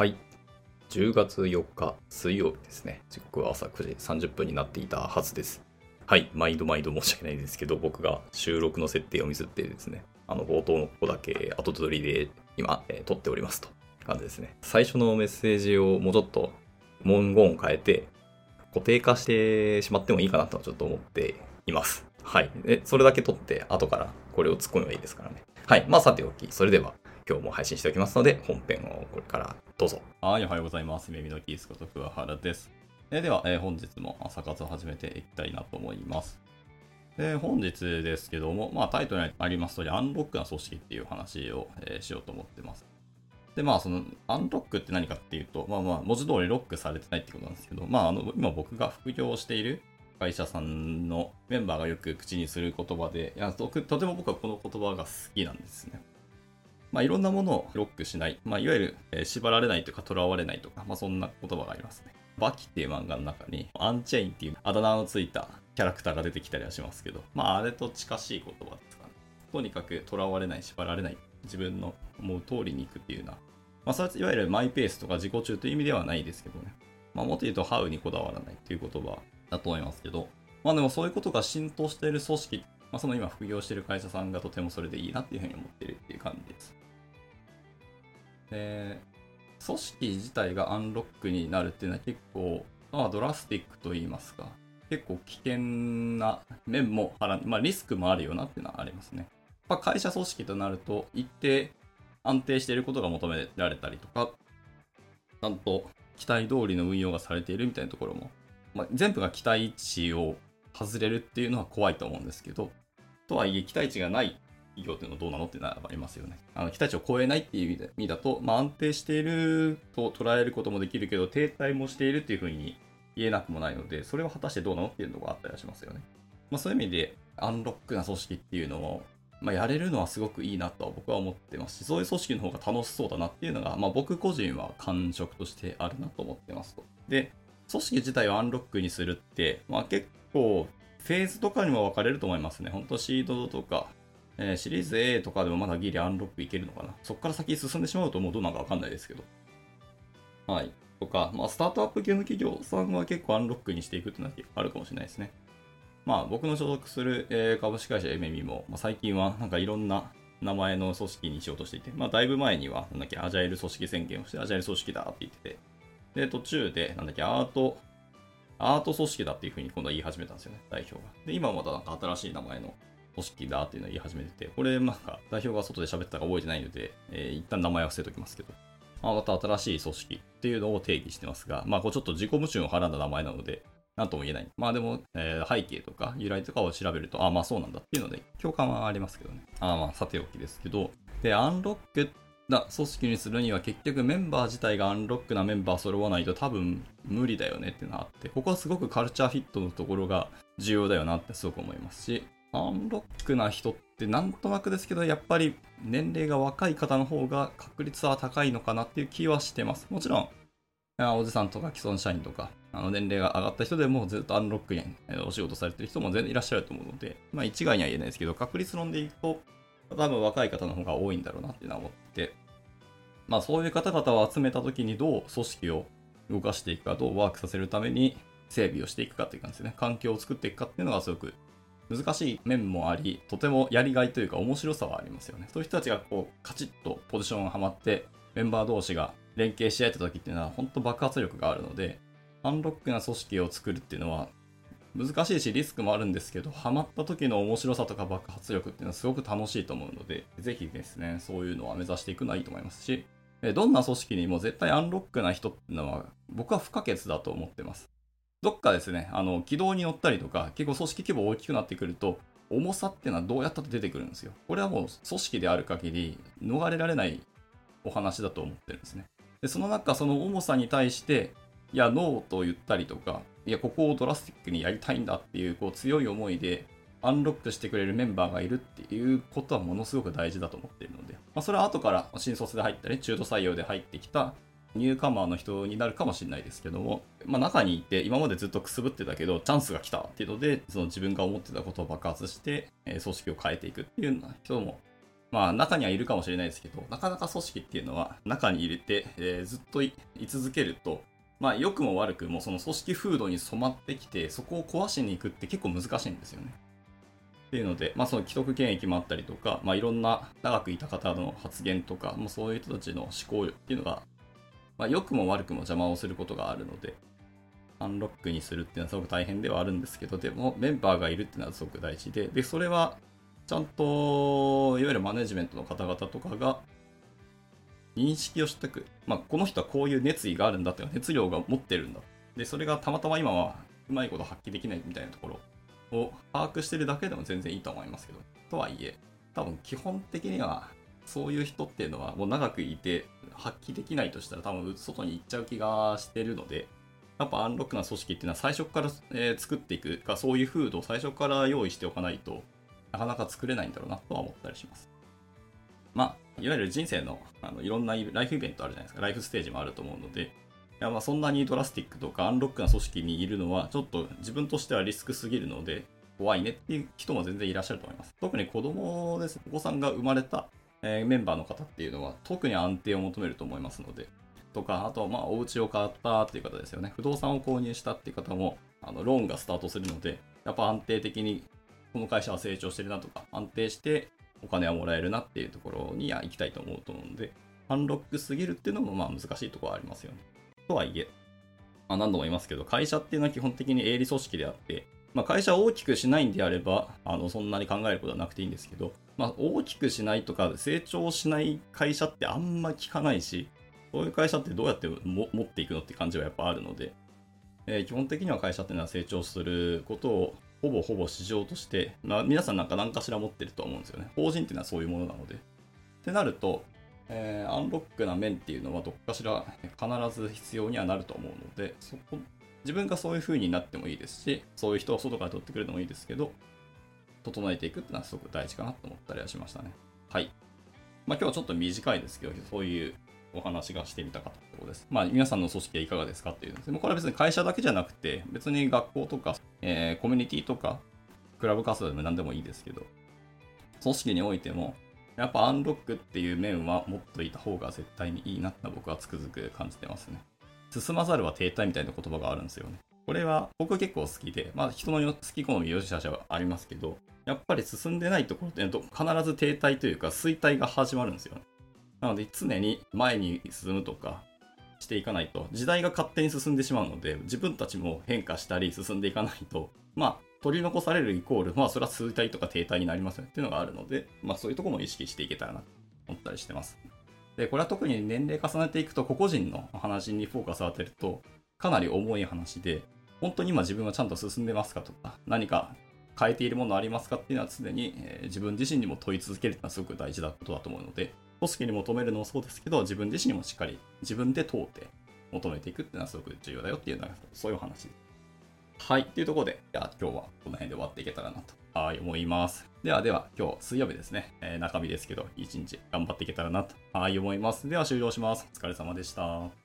はい。10月4日水曜日ですね。時刻は朝9時30分になっていたはずです。はい。毎度毎度申し訳ないですけど、僕が収録の設定をミスってですね、あの冒頭のここだけ後取りで今、えー撮っておりますという感じですね。最初のメッセージをもうちょっと文言を変えて固定化してしまってもいいかなとはちょっと思っています。はい。で、それだけ取って後からこれを突っ込めばいいですからね。はい。まあさておき、それでは今日も配信しておきますので、本編をこれからどうぞ。はい、おはようございます。耳のキースこと桑原です。えでは、えー本日も朝活を始めていきたいなと思います。で本日ですけども、まあ、タイトルにあります通り、アンロックな組織っていう話を、えーしようと思ってます。で、まあ、その、アンロックって何かっていうと、まあまあ、文字通りロックされてないってことなんですけど、まあ、あの、今僕が副業をしている会社さんのメンバーがよく口にする言葉で、いやととても僕はこの言葉が好きなんですね。まあ、いろんなものをロックしない。まあ、いわゆる、えー縛られないとか、囚われないとか、まあ、そんな言葉がありますね。バキっていう漫画の中に、アンチェインっていうあだ名のついたキャラクターが出てきたりはしますけど、まあ、あれと近しい言葉ですかね。とにかく、囚われない、縛られない。自分の思う通りに行くっていうような。まあ、それはいわゆるマイペースとか自己中という意味ではないですけどね。まあ、もっと言うと、ハウにこだわらないっていう言葉だと思いますけど、まあでもそういうことが浸透している組織、まあ、その今副業している会社さんがとてもそれでいいなっていうふうに思ってるっていう感じです。で、組織自体がアンロックになるっていうのは結構、まあ、ドラスティックと言いますか、結構危険な面もはら、まあ、リスクもあるよなっていうのはありますね。やっぱ会社組織となると、一定安定していることが求められたりとか、ちゃんと期待通りの運用がされているみたいなところも、まあ、全部が期待値を外れるっていうのは怖いと思うんですけど、とはいえ期待値がない企業っていうのはどうなのっていうのはありますよね。あの期待値を超えないっていう意味だと、まあ、安定していると捉えることもできるけど、停滞もしているっていうふうに言えなくもないので、それは果たしてどうなのっていうのがあったりはしますよね。まあ、そういう意味で、アンロックな組織っていうのを、まあ、やれるのはすごくいいなとは僕は思ってますし、そういう組織の方が楽しそうだなっていうのが、まあ、僕個人は感触としてあるなと思ってますと。で、組織自体をアンロックにするって、まあ、結構フェーズとかにも分かれると思いますね。本当シードとか、えーシリーズ A とかでもまだギリアンロックいけるのかな。そこから先進んでしまうともうどうなるか分かんないですけど。はい。とか、まあ、スタートアップ系の企業さんは結構アンロックにしていくっていうのはあるかもしれないですね。まあ、僕の所属する、えー株式会社 MM も、まあ、最近はなんかいろんな名前の組織にしようとしていて、まあ、だいぶ前には、なんだっけ、アジャイル組織宣言をして、アジャイル組織だって言ってて、で、途中で、なんだっけ、アート、アート組織だっていうふうに今度は言い始めたんですよね、代表が。で、今はまたなんか新しい名前の組織だっていうのを言い始めてて、これなんか代表が外で喋ったか覚えてないので、えー一旦名前は伏せておきますけど、まあ、また新しい組織っていうのを定義してますが、まあ、こうちょっと自己矛盾をはらんだ名前なので、なんとも言えない。まあでも、えー背景とか由来とかを調べると、あまあそうなんだっていうので、共感はありますけどね。あまあさておきですけど、で、アンロックな組織にするには結局メンバー自体がアンロックなメンバー揃わないと多分無理だよねっていうのがあって、ここはすごくカルチャーフィットのところが重要だよなってすごく思いますし、アンロックな人ってなんとなくですけど、やっぱり年齢が若い方の方が確率は高いのかなっていう気はしてます。もちろん、あおじさんとか既存社員とか、あの年齢が上がった人でもずっとアンロックにお仕事されてる人も全然いらっしゃると思うので、まあ一概には言えないですけど、確率論でいくと、多分若い方の方が多いんだろうなっていうのは思って、まあそういう方々を集めた時にどう組織を動かしていくか、どうワークさせるために整備をしていくかっていう感じですね。環境を作っていくかっていうのがすごく難しい面もあり、とてもやりがいというか面白さはありますよね。そういう人たちがこうカチッとポジションがはまって、メンバー同士が連携し合えた時っていうのは本当爆発力があるので、アンロックな組織を作るっていうのは難しいしリスクもあるんですけど、ハマった時の面白さとか爆発力っていうのはすごく楽しいと思うので、ぜひですね、そういうのは目指していくのはいいと思いますし、どんな組織にも絶対アンロックな人っていうのは僕は不可欠だと思ってます。どっかですね、あの、軌道に乗ったりとか、結構組織規模大きくなってくると、重さっていうのはどうやったって出てくるんですよ。これはもう組織である限り、逃れられないお話だと思ってるんですね。で、その中、その重さに対して、いや、ノーと言ったりとか、いや、ここをドラスティックにやりたいんだっていう、こう、強い思いで、アンロックしてくれるメンバーがいるっていうことはものすごく大事だと思っているので、まあ、それは後から新卒で入ったり、中途採用で入ってきたニューカマーの人になるかもしれないですけども、まあ、中にいて今までずっとくすぶってたけどチャンスが来たっていうのでその自分が思ってたことを爆発して、えー組織を変えていくっていうような人もまあ中にはいるかもしれないですけど、なかなか組織っていうのは中に入れて、えー、ずっとい続けると、まあ良くも悪くもその組織風土に染まってきて、そこを壊しに行くって結構難しいんですよね。っていうので、まあその既得権益もあったりとか、まあいろんな長くいた方の発言とか、もうそういう人たちの思考力っていうのが、まあ良くも悪くも邪魔をすることがあるので、アンロックにするっていうのはすごく大変ではあるんですけど、でもメンバーがいるっていうのはすごく大事で、で、それはちゃんと、いわゆるマネジメントの方々とかが認識をしておく。まあ、この人はこういう熱意があるんだっていう熱量が持ってるんだ。で、それがたまたま今はうまいこと発揮できないみたいなところを把握してるだけでも全然いいと思いますけど。とはいえ、多分基本的にはそういう人っていうのはもう長くいて発揮できないとしたら多分外に行っちゃう気がしてるので、やっぱアンロックな組織っていうのは最初から、え作っていくか、そういう風土を最初から用意しておかないとなかなか作れないんだろうなとは思ったりします。まあ、いわゆる人生のあのいろんなライフイベントあるじゃないですか。ライフステージもあると思うので、いやまあそんなにドラスティックとかアンロックな組織にいるのは、ちょっと自分としてはリスクすぎるので、怖いねっていう人も全然いらっしゃると思います。特に子供です。お子さんが生まれた、えー、メンバーの方っていうのは、特に安定を求めると思いますので、とか、あとはまあお家を買ったっていう方ですよね。不動産を購入したっていう方も、あのローンがスタートするので、やっぱ安定的にこの会社は成長してるなとか、安定してお金はもらえるなっていうところには行きたいと思うと思うので、アンロックすぎるっていうのもまあ難しいところはありますよね。とはいえ、まあ、何度も言いますけど、会社っていうのは基本的に営利組織であって、まあ、会社を大きくしないんであれば、あのそんなに考えることはなくていいんですけど、まあ、大きくしないとか成長しない会社ってあんま聞かないし、そういう会社ってどうやって持っていくのって感じはやっぱあるので、えー、基本的には会社っていうのは成長することをほぼほぼ市場として、まあ、皆さんなんか何かしら持ってると思うんですよね。法人っていうのはそういうものなので。ってなると、えー、アンロックな面っていうのはどっかしら必ず必要にはなると思うので、そこ自分がそういう風になってもいいですし、そういう人を外から取ってくれてもいいですけど、整えていくっていうのはすごく大事かなと思ったりはしましたね。はい。まあ今日はちょっと短いですけど、そういうお話がしてみたかったところです。まあ、皆さんの組織はいかがですかっていうですね。これは別に会社だけじゃなくて、別に学校とか、えー、コミュニティとか、クラブ活動でも何でもいいですけど、組織においても、やっぱアンロックっていう面は持っといた方が絶対にいいなって僕はつくづく感じてますね。進まざるは停滞みたいな言葉があるんですよね。これは僕結構好きで、まあ人の好き好み良し者はありますけど、やっぱり進んでないところって必ず停滞というか衰退が始まるんですよ。なので常に前に進むとかしていかないと時代が勝手に進んでしまうので自分たちも変化したり進んでいかないとまあ取り残されるイコールまあそれは衰退とか停滞になりますよっていうのがあるのでまあそういうところも意識していけたらなと思ったりしてます。でこれは特に年齢重ねていくと個々人の話にフォーカスを当てるとかなり重い話で本当に今自分はちゃんと進んでますかとか何か変えているものありますかっていうのは常に、え自分自身にも問い続けるのはすごく大事なことだと思うので組織に求めるのもそうですけど、自分自身にもしっかり自分で通って求めていくっていうのはすごく重要だよっていうのは、そういう話です。はい。というところで、じゃあ今日はこの辺で終わっていけたらなと、思います。ではでは、今日水曜日ですね、えー、中日ですけど、一日頑張っていけたらなと、はい、思います。では終了します。お疲れ様でした。